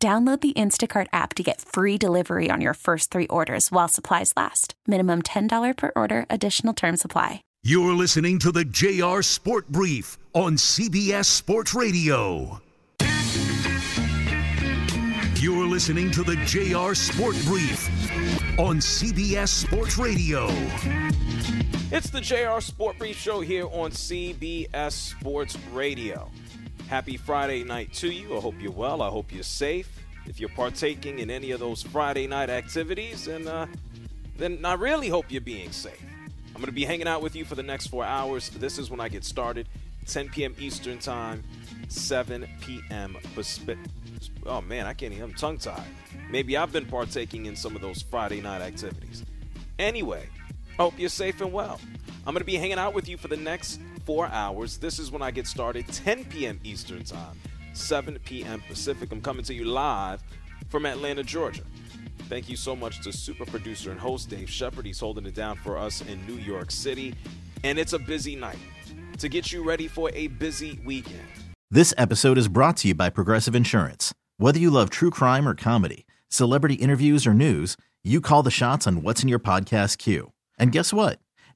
Download the Instacart app to get free delivery on your first three orders while supplies last. Minimum $10 per order, additional term supply. You're listening to the JR Sport Brief on CBS Sports Radio. You're listening to the JR Sport Brief on CBS Sports Radio. It's the JR Sport Brief Show here on CBS Sports Radio. Happy Friday night to you. I hope you're well. I hope you're safe. If you're partaking in any of those Friday night activities, then, uh, then I really hope you're being safe. I'm going to be hanging out with you for the next four hours. This is when I get started 10 p.m. Eastern Time, 7 p.m. Pacific. Oh man, I can't even, I'm tongue tied. Maybe I've been partaking in some of those Friday night activities. Anyway, hope you're safe and well. I'm going to be hanging out with you for the next four hours. This is when I get started, 10 p.m. Eastern Time, 7 p.m. Pacific. I'm coming to you live from Atlanta, Georgia. Thank you so much to super producer and host Dave Shepard. He's holding it down for us in New York City. And it's a busy night to get you ready for a busy weekend. This episode is brought to you by Progressive Insurance. Whether you love true crime or comedy, celebrity interviews or news, you call the shots on what's in your podcast queue. And guess what?